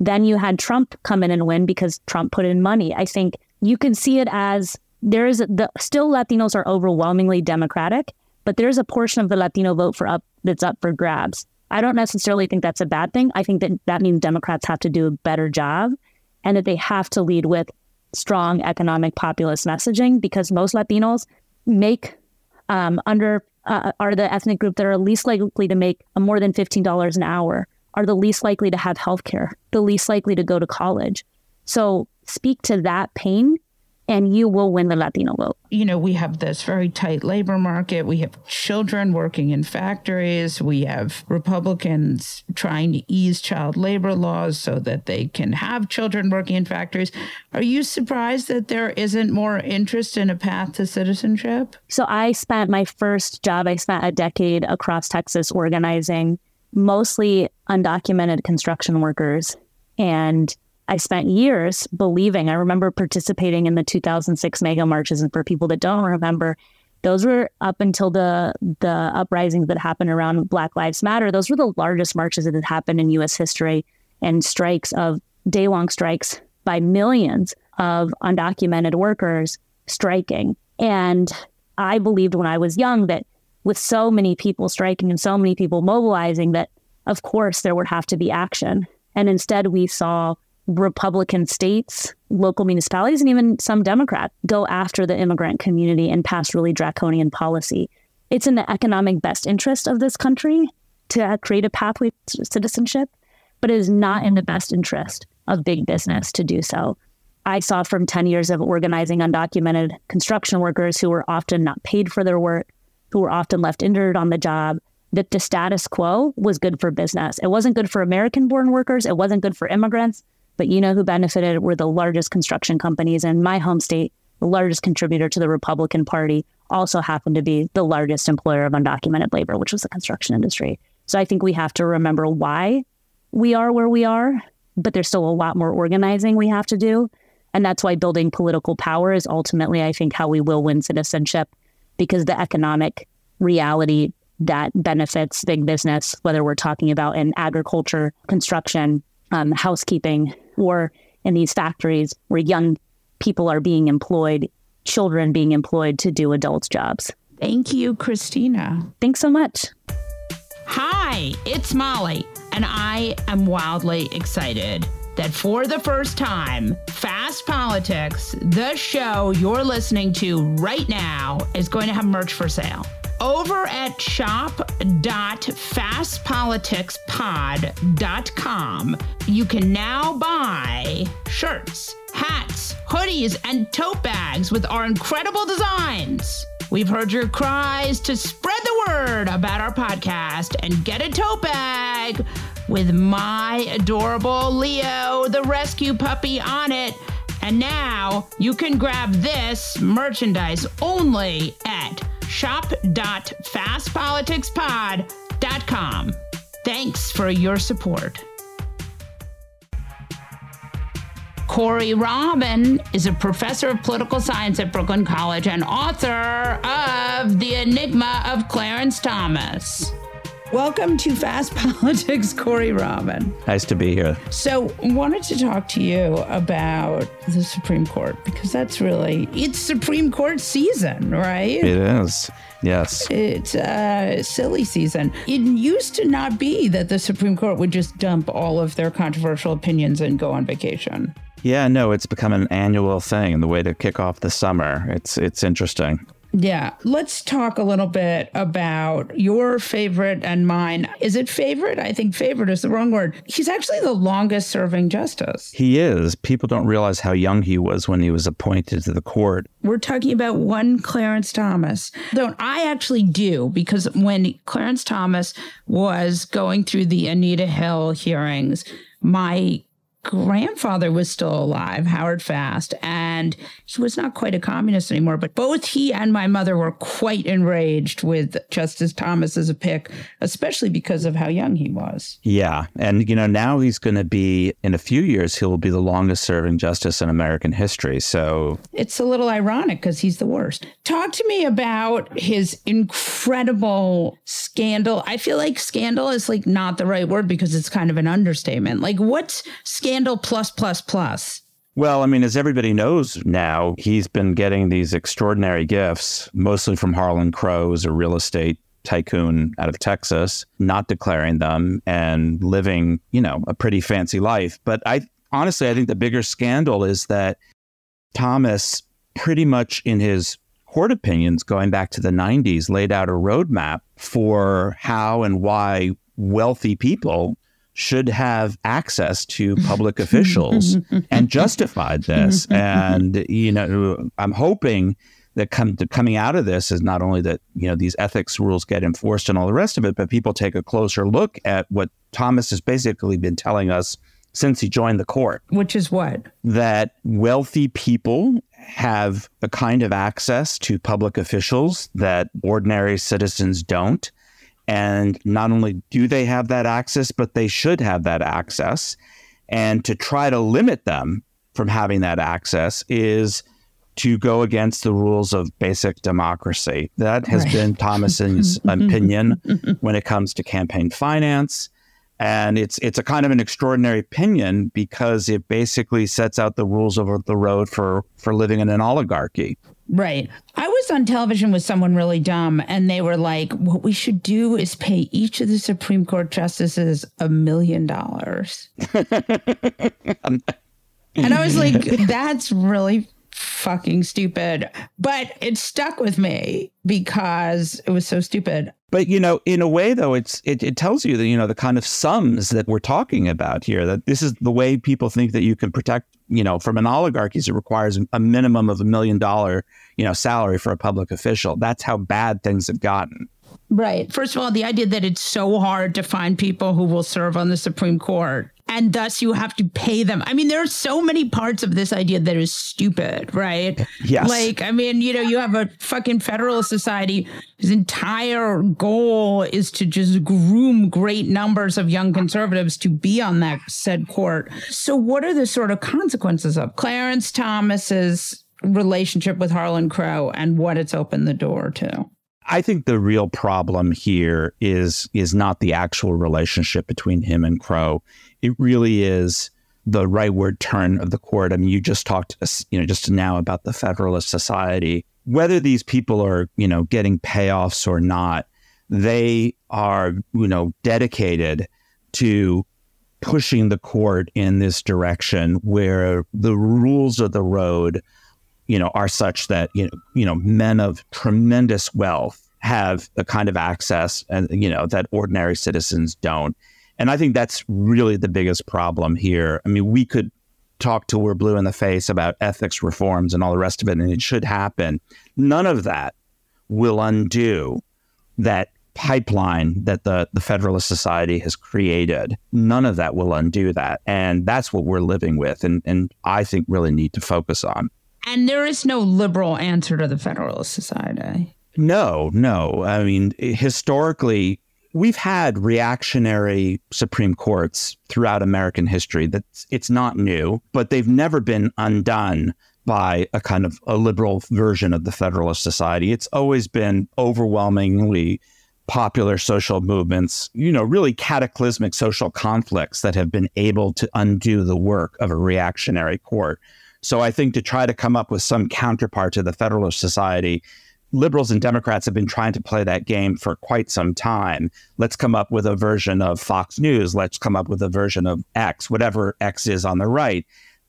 then you had Trump come in and win because Trump put in money. I think you can see it as there is the still Latinos are overwhelmingly Democratic, but there's a portion of the Latino vote for up that's up for grabs. I don't necessarily think that's a bad thing. I think that that means Democrats have to do a better job and that they have to lead with strong economic populist messaging because most Latinos make um, under uh, are the ethnic group that are least likely to make more than $15 an hour, are the least likely to have health care, the least likely to go to college. So speak to that pain and you will win the Latino vote. You know, we have this very tight labor market. We have children working in factories. We have Republicans trying to ease child labor laws so that they can have children working in factories. Are you surprised that there isn't more interest in a path to citizenship? So I spent my first job, I spent a decade across Texas organizing mostly undocumented construction workers and I spent years believing. I remember participating in the 2006 mega marches, and for people that don't remember, those were up until the the uprisings that happened around Black Lives Matter. Those were the largest marches that had happened in U.S. history, and strikes of day long strikes by millions of undocumented workers striking. And I believed when I was young that with so many people striking and so many people mobilizing, that of course there would have to be action. And instead, we saw Republican states, local municipalities, and even some Democrats go after the immigrant community and pass really draconian policy. It's in the economic best interest of this country to create a pathway to citizenship, but it is not in the best interest of big business to do so. I saw from 10 years of organizing undocumented construction workers who were often not paid for their work, who were often left injured on the job, that the status quo was good for business. It wasn't good for American born workers, it wasn't good for immigrants, but you know who benefited were the largest construction companies in my home state, the largest contributor to the Republican Party, also happened to be the largest employer of undocumented labor, which was the construction industry. So I think we have to remember why we are where we are, but there's still a lot more organizing we have to do. And that's why building political power is ultimately, I think, how we will win citizenship because the economic reality that benefits big business, whether we're talking about in agriculture, construction, um, housekeeping, or in these factories where young people are being employed, children being employed to do adults' jobs. Thank you, Cristina. Thanks so much. Hi, it's Molly, and I am wildly excited that for the first time, Fast Politics, the show you're listening to right now, is going to have merch for sale over at shop.fastpoliticspod.com, you can now buy shirts, hats, hoodies, and tote bags with our incredible designs. We've heard your cries to spread the word about our podcast and get a tote bag with my adorable Leo, the rescue puppy, on it. And now you can grab this merchandise only at shop.fastpoliticspod.com. Thanks for your support. Corey Robin is a professor of political science at Brooklyn College and author of The Enigma of Clarence Thomas. Welcome to Fast Politics, Corey Robin. Nice to be here. So, wanted to talk to you about the Supreme Court because that's really it's Supreme Court season, right? It is. Yes. It's uh, silly season. It used to not be that the Supreme Court would just dump all of their controversial opinions and go on vacation. Yeah, no, it's become an annual thing, the way to kick off the summer. It's it's interesting. Yeah. Let's talk a little bit about your favorite and mine. Is it favorite? I think favorite is the wrong word. He's actually the longest serving justice. He is. People don't realize how young he was when he was appointed to the court. We're talking about one Clarence Thomas. Don't I actually do because when Clarence Thomas was going through the Anita Hill hearings, my grandfather was still alive, Howard Fast, and he was not quite a communist anymore, but both he and my mother were quite enraged with Justice Thomas as a pick, especially because of how young he was. Yeah. And, you know, now he's going to be, in a few years, he'll be the longest serving justice in American history. So it's a little ironic because he's the worst. Talk to me about his incredible scandal. I feel like scandal is like not the right word because it's kind of an understatement. Like, what's scandal? Scandal plus plus plus. Well, I mean, as everybody knows now, he's been getting these extraordinary gifts, mostly from Harlan Crow, who's a real estate tycoon out of Texas, not declaring them and living, you know, a pretty fancy life. But I honestly, I think the bigger scandal is that Thomas, pretty much in his court opinions going back to the 90s, laid out a roadmap for how and why wealthy people should have access to public officials and justified this. And, you know, I'm hoping that come coming out of this is not only that, you know, these ethics rules get enforced and all the rest of it, but people take a closer look at what Thomas has basically been telling us since he joined the court. Which is what? That wealthy people have a kind of access to public officials that ordinary citizens don't and not only do they have that access, but they should have that access. And to try to limit them from having that access is to go against the rules of basic democracy. That has right. been Thomas's opinion when it comes to campaign finance. And it's it's a kind of an extraordinary opinion because it basically sets out the rules of the road for for living in an oligarchy. Right. I was on television with someone really dumb, and they were like, What we should do is pay each of the Supreme Court justices a million dollars. And I was like, That's really fucking stupid. But it stuck with me because it was so stupid. But you know, in a way, though, it's it, it tells you that you know the kind of sums that we're talking about here. That this is the way people think that you can protect. You know, from an oligarchy, it requires a minimum of a million dollar you know salary for a public official. That's how bad things have gotten. Right. First of all, the idea that it's so hard to find people who will serve on the Supreme Court and thus you have to pay them. I mean, there are so many parts of this idea that is stupid, right? Yes. Like, I mean, you know, you have a fucking Federalist Society whose entire goal is to just groom great numbers of young conservatives to be on that said court. So, what are the sort of consequences of Clarence Thomas's relationship with Harlan Crow and what it's opened the door to? I think the real problem here is is not the actual relationship between him and Crow. It really is the rightward turn of the court. I mean, you just talked, you know, just now about the Federalist Society. Whether these people are, you know, getting payoffs or not, they are, you know, dedicated to pushing the court in this direction where the rules of the road you know, are such that you know, you know, men of tremendous wealth have the kind of access and you know that ordinary citizens don't. And I think that's really the biggest problem here. I mean, we could talk till we're blue in the face about ethics reforms and all the rest of it, and it should happen. None of that will undo that pipeline that the, the Federalist Society has created. None of that will undo that. And that's what we're living with and, and I think really need to focus on. And there is no liberal answer to the Federalist Society. No, no. I mean, historically, we've had reactionary Supreme Courts throughout American history. That's it's not new, but they've never been undone by a kind of a liberal version of the Federalist Society. It's always been overwhelmingly popular social movements, you know, really cataclysmic social conflicts that have been able to undo the work of a reactionary court. So I think to try to come up with some counterpart to the Federalist Society, liberals and Democrats have been trying to play that game for quite some time. Let's come up with a version of Fox News. Let's come up with a version of X, whatever X is on the right.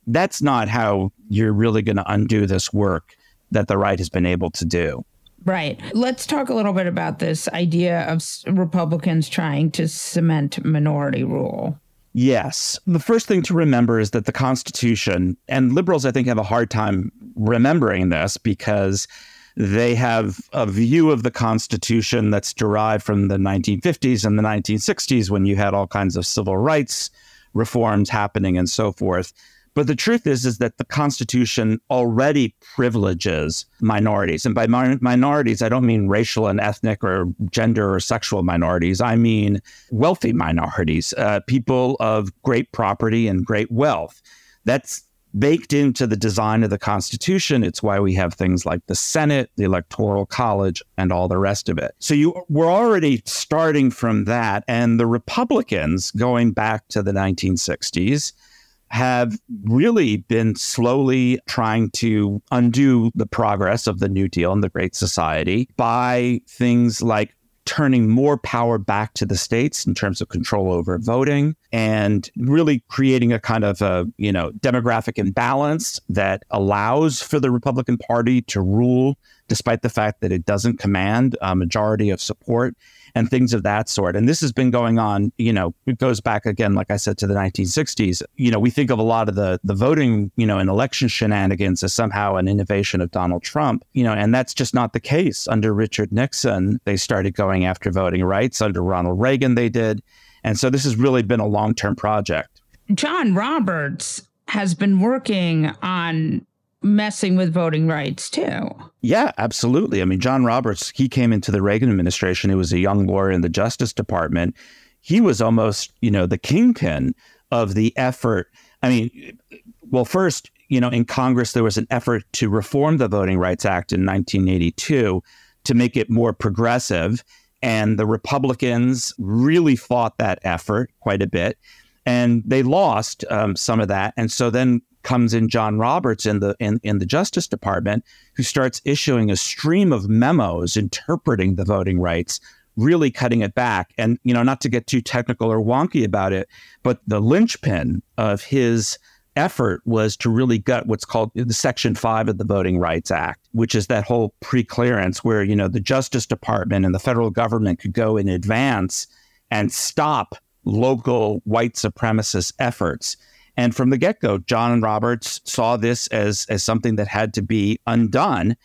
That's not how you're really going to undo this work that the right has been able to do. Right. Let's talk a little bit about this idea of Republicans trying to cement minority rule. Yes. The first thing to remember is that the Constitution, and liberals, I think, have a hard time remembering this because they have a view of the Constitution that's derived from the 1950s and the 1960s when you had all kinds of civil rights reforms happening and so forth. But the truth is, is that the Constitution already privileges minorities, and by mi- minorities, I don't mean racial and ethnic or gender or sexual minorities. I mean wealthy minorities, uh, people of great property and great wealth. That's baked into the design of the Constitution. It's why we have things like the Senate, the Electoral College, and all the rest of it. So you we're already starting from that, and the Republicans going back to the 1960s have really been slowly trying to undo the progress of the New Deal and the Great Society by things like turning more power back to the states in terms of control over voting and really creating a kind of a you know demographic imbalance that allows for the Republican Party to rule despite the fact that it doesn't command a majority of support and things of that sort. And this has been going on, you know, it goes back again, like I said, to the 1960s. You know, we think of a lot of the the voting, you know, and election shenanigans as somehow an innovation of Donald Trump, you know, and that's just not the case. Under Richard Nixon, they started going after voting rights. Under Ronald Reagan, they did. And so this has really been a long term project. John Roberts has been working on messing with voting rights too. Yeah, absolutely. I mean, John Roberts, he came into the Reagan administration. He was a young lawyer in the Justice Department. He was almost, you know, the kingpin of the effort. I mean, well, first, you know, in Congress, there was an effort to reform the Voting Rights Act in 1982 to make it more progressive. And the Republicans really fought that effort quite a bit. And they lost um, some of that. And so then comes in John Roberts in the in, in the Justice Department, who starts issuing a stream of memos interpreting the voting rights, really cutting it back. And you know, not to get too technical or wonky about it, but the linchpin of his effort was to really gut what's called the Section 5 of the Voting Rights Act, which is that whole preclearance where, you know, the Justice Department and the federal government could go in advance and stop local white supremacist efforts. And from the get go, John and Roberts saw this as, as something that had to be undone.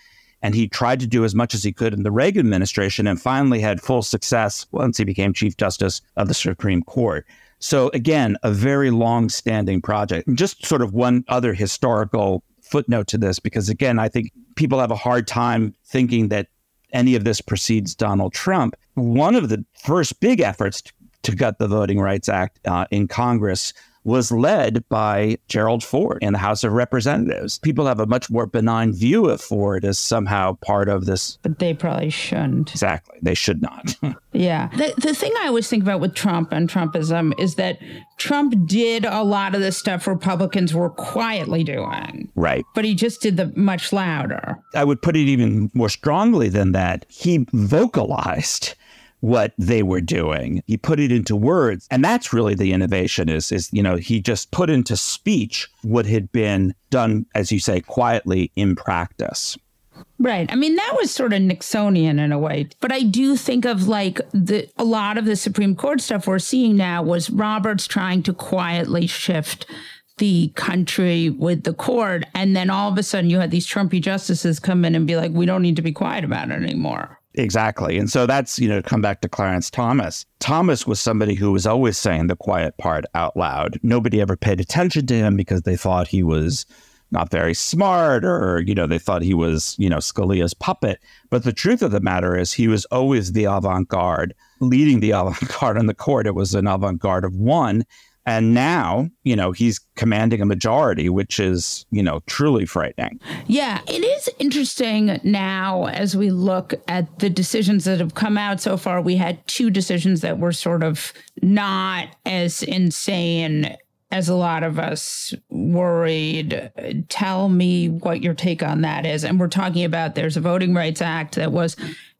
And he tried to do as much as he could in the Reagan administration and finally had full success once he became Chief Justice of the Supreme Court. So, again, a very long standing project. Just sort of one other historical footnote to this, because again, I think people have a hard time thinking that any of this precedes Donald Trump. One of the first big efforts to, to gut the Voting Rights Act uh, in Congress was led by Gerald Ford in the House of Representatives. People have a much more benign view of Ford as somehow part of this. But they probably shouldn't. Exactly. They should not. yeah. The, the thing I always think about with Trump and Trumpism is that Trump did a lot of the stuff Republicans were quietly doing. Right. But he just did the much louder. I would put it even more strongly than that. He vocalized what they were doing. He put it into words. And that's really the innovation is, is, you know, he just put into speech what had been done, as you say, quietly in practice. Right. I mean, that was sort of Nixonian in a way. But I do think of like the a lot of the Supreme Court stuff we're seeing now was Roberts trying to quietly shift the country with the court. And then all of a sudden you had these Trumpy justices come in and be like, we don't need to be quiet about it anymore. Exactly. And so that's, you know, come back to Clarence Thomas. Thomas was somebody who was always saying the quiet part out loud. Nobody ever paid attention to him because they thought he was not very smart or, you know, they thought he was, you know, Scalia's puppet. But the truth of the matter is he was always the avant garde, leading the avant garde on the court. It was an avant garde of one. And now, you know, he's commanding a majority, which is, you know, truly frightening. Yeah, it is interesting now as we look at the decisions that have come out so far. We had two decisions that were sort of not as insane as a lot of us worried. Tell me what your take on that is. And we're talking about there's a Voting Rights Act that was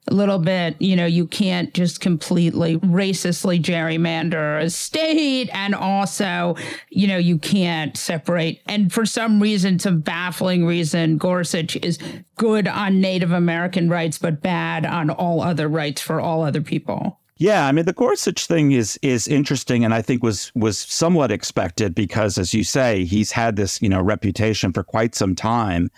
a little bit, you know, you can't just completely racistly gerrymander a state. And also, you know, you can't separate. And for some reason, some baffling reason, Gorsuch is good on Native American rights, but bad on all other rights for all other people. Yeah, I mean the Gorsuch thing is is interesting, and I think was was somewhat expected because, as you say, he's had this you know reputation for quite some time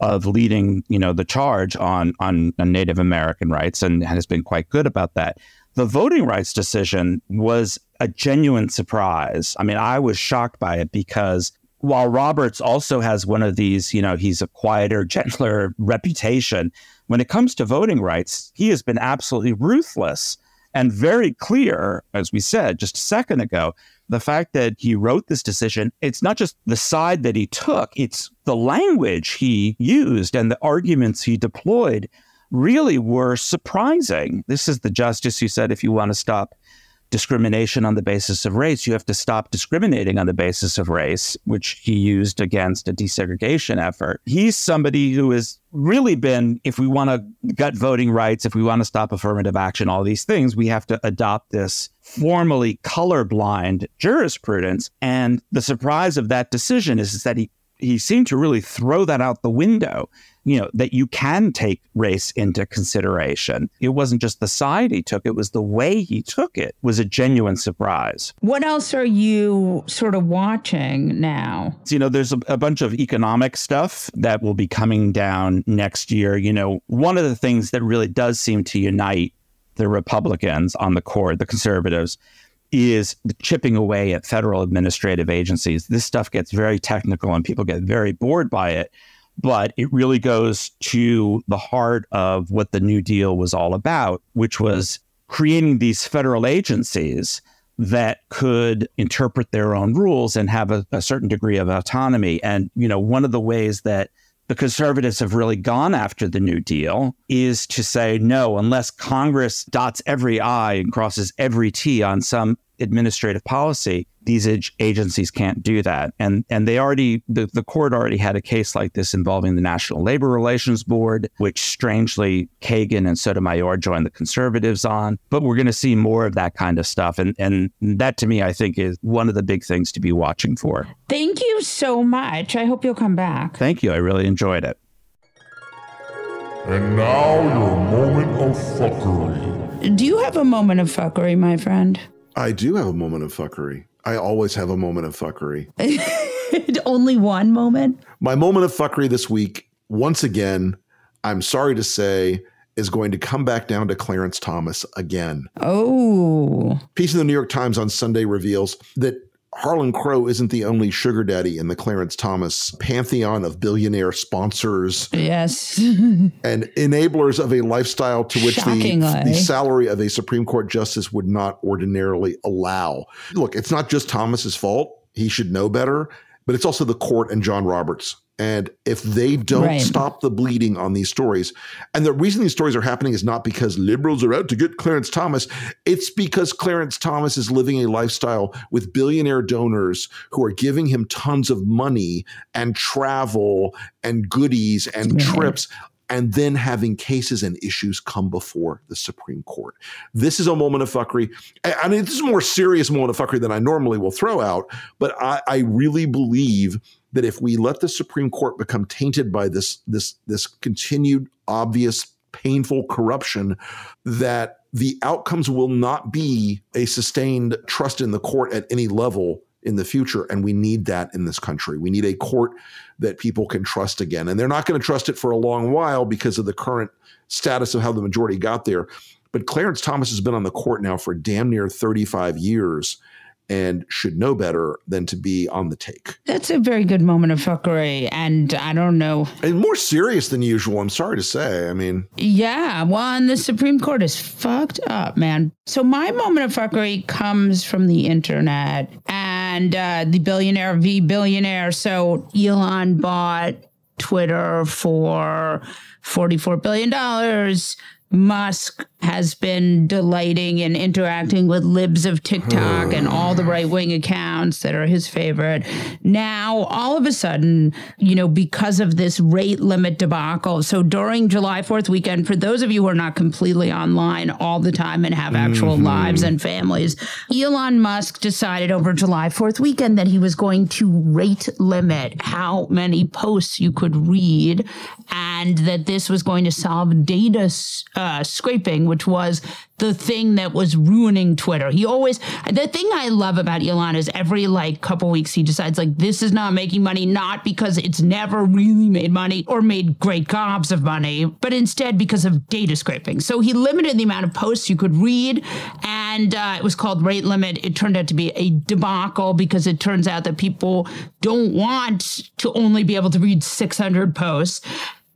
of leading, you know, the charge on, on Native American rights and has been quite good about that. The voting rights decision was a genuine surprise. I mean, I was shocked by it because while Roberts also has one of these, you know, he's a quieter, gentler reputation, when it comes to voting rights, he has been absolutely ruthless and very clear, as we said just a second ago, the fact that he wrote this decision, it's not just the side that he took, it's the language he used and the arguments he deployed really were surprising. This is the justice who said if you want to stop discrimination on the basis of race, you have to stop discriminating on the basis of race, which he used against a desegregation effort. He's somebody who has really been, if we want to gut voting rights, if we want to stop affirmative action, all these things, we have to adopt this formally colorblind jurisprudence. And the surprise of that decision is, is that he he seemed to really throw that out the window you know, that you can take race into consideration. It wasn't just the side he took, it was the way he took it was a genuine surprise. What else are you sort of watching now? You know, there's a, a bunch of economic stuff that will be coming down next year. You know, one of the things that really does seem to unite the Republicans on the court, the conservatives, is chipping away at federal administrative agencies. This stuff gets very technical and people get very bored by it but it really goes to the heart of what the New Deal was all about, which was creating these federal agencies that could interpret their own rules and have a, a, certain degree of autonomy. And, you know, one of the ways that the conservatives have really gone after the New Deal is to say, no, unless Congress dots every I and crosses every T on some administrative policy, these agencies can't do that. And and they already the, the court already had a case like this involving the National Labor Relations Board, which strangely Kagan and Sotomayor joined the conservatives on. But we're going to see more of that kind of stuff. And and that to me I think is one of the big things to be watching for. Thank you so much. I hope you'll come back. Thank you. I really enjoyed it. And now your moment of fuckery. Do you have a moment of fuckery, my friend? I do have a moment of fuckery. I always have a moment of fuckery. Only one moment? My moment of fuckery this week, once again, I'm sorry to say, is going to come back down to Clarence Thomas again. Oh. Piece of the New York Times on Sunday reveals that Harlan Crow isn't the only sugar daddy in the Clarence Thomas pantheon of billionaire sponsors. Yes. and enablers of a lifestyle to which the, the, salary of a Supreme Court justice would not ordinarily allow. Look, it's not just Thomas's fault. He should know better, but it's also the court and John Roberts and if they don't right. stop the bleeding on these stories, and the reason these stories are happening is not because liberals are out to get Clarence Thomas, it's because Clarence Thomas is living a lifestyle with billionaire donors who are giving him tons of money and travel and goodies and right. trips and then having cases and issues come before the Supreme Court. This is a moment of fuckery. I mean, this is a more serious moment of fuckery than I normally will throw out, but I, I really believe that if we let the Supreme Court become tainted by this this this continued obvious painful corruption that the outcomes will not be a sustained trust in the court at any level in the future. And we need that in this country. We need a court that people can trust again. And they're not going to trust it for a long while because of the current status of how the majority got there. But Clarence Thomas has been on the court now for damn near 35 years and should know better than to be on the take. That's a very good moment of fuckery. And I don't know. And more serious than usual, I'm sorry to say. I mean, yeah, well, and the Supreme Court is fucked up, man. So my moment of fuckery comes from the internet and uh, the billionaire v billionaire. So Elon bought Twitter for $44 billion Musk has been delighting and interacting with libs of TikTok and all the right wing accounts that are his favorite. Now, all of a sudden, you know, because of this rate limit debacle, so during July 4th weekend, for those of you who are not completely online all the time and have actual mm-hmm. lives and families, Elon Musk decided over July 4th weekend that he was going to rate limit how many posts you could read and that this was going to solve data uh, scraping, which was the thing that was ruining Twitter. He always, the thing I love about Elon is every like couple weeks he decides like this is not making money, not because it's never really made money or made great gobs of money, but instead because of data scraping. So he limited the amount of posts you could read, and uh, it was called rate limit. It turned out to be a debacle because it turns out that people don't want to only be able to read 600 posts.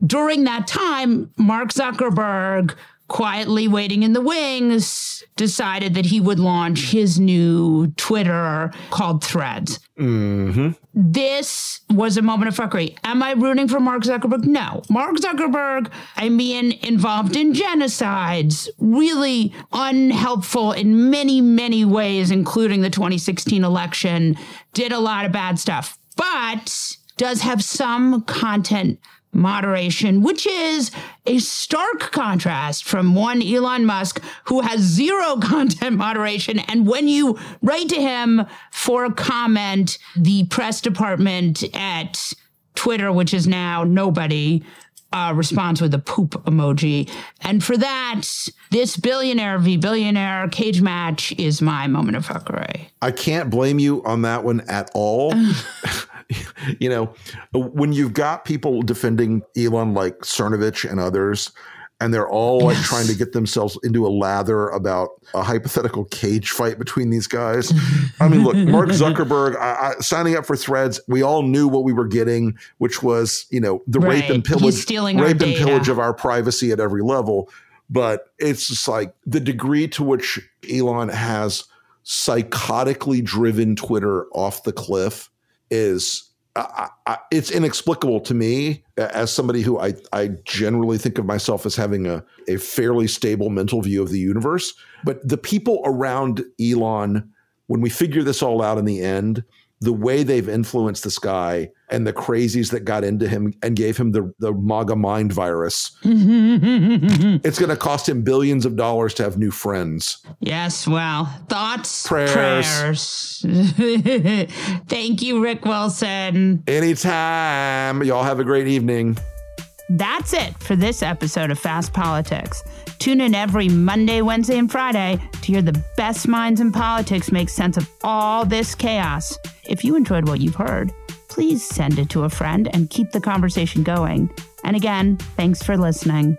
During that time, Mark Zuckerberg quietly waiting in the wings, decided that he would launch his new Twitter called Threads. Mm-hmm. This was a moment of fuckery. Am I rooting for Mark Zuckerberg? No. Mark Zuckerberg, I mean, involved in genocides, really unhelpful in many, many ways, including the 2016 election, did a lot of bad stuff, but does have some content moderation, which is a stark contrast from one Elon Musk who has zero content moderation. And when you write to him for a comment, the press department at Twitter, which is now nobody, uh, responds with a poop emoji. And for that, this billionaire v billionaire cage match is my moment of fuckery. I can't blame you on that one at all. you know, when you've got people defending Elon like Cernovich and others, and they're all like yes. trying to get themselves into a lather about a hypothetical cage fight between these guys. I mean, look, Mark Zuckerberg I, I, signing up for Threads, we all knew what we were getting, which was you know the right. rape and pillage, rape and pillage of our privacy at every level. But it's just like the degree to which Elon has psychotically driven Twitter off the cliff is I, I, it's inexplicable to me as somebody who I, I generally think of myself as having a, a fairly stable mental view of the universe. But the people around Elon, when we figure this all out in the end, the way they've influenced this guy and the crazies that got into him and gave him the, the MAGA mind virus. it's going to cost him billions of dollars to have new friends. Yes, well, thoughts, prayers. prayers. Thank you, Rick Wilson. Anytime. Y'all have a great evening. That's it for this episode of Fast Politics. Tune in every Monday, Wednesday, and Friday to hear the best minds in politics make sense of all this chaos. If you enjoyed what you've heard, please send it to a friend and keep the conversation going. And again, thanks for listening.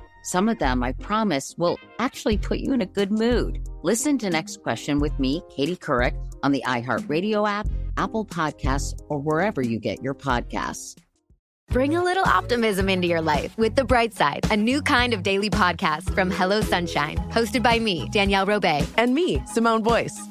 Some of them, I promise, will actually put you in a good mood. Listen to Next Question with me, Katie Couric, on the iHeartRadio app, Apple Podcasts, or wherever you get your podcasts. Bring a little optimism into your life with The Bright Side, a new kind of daily podcast from Hello Sunshine, hosted by me, Danielle Robay, and me, Simone Boyce.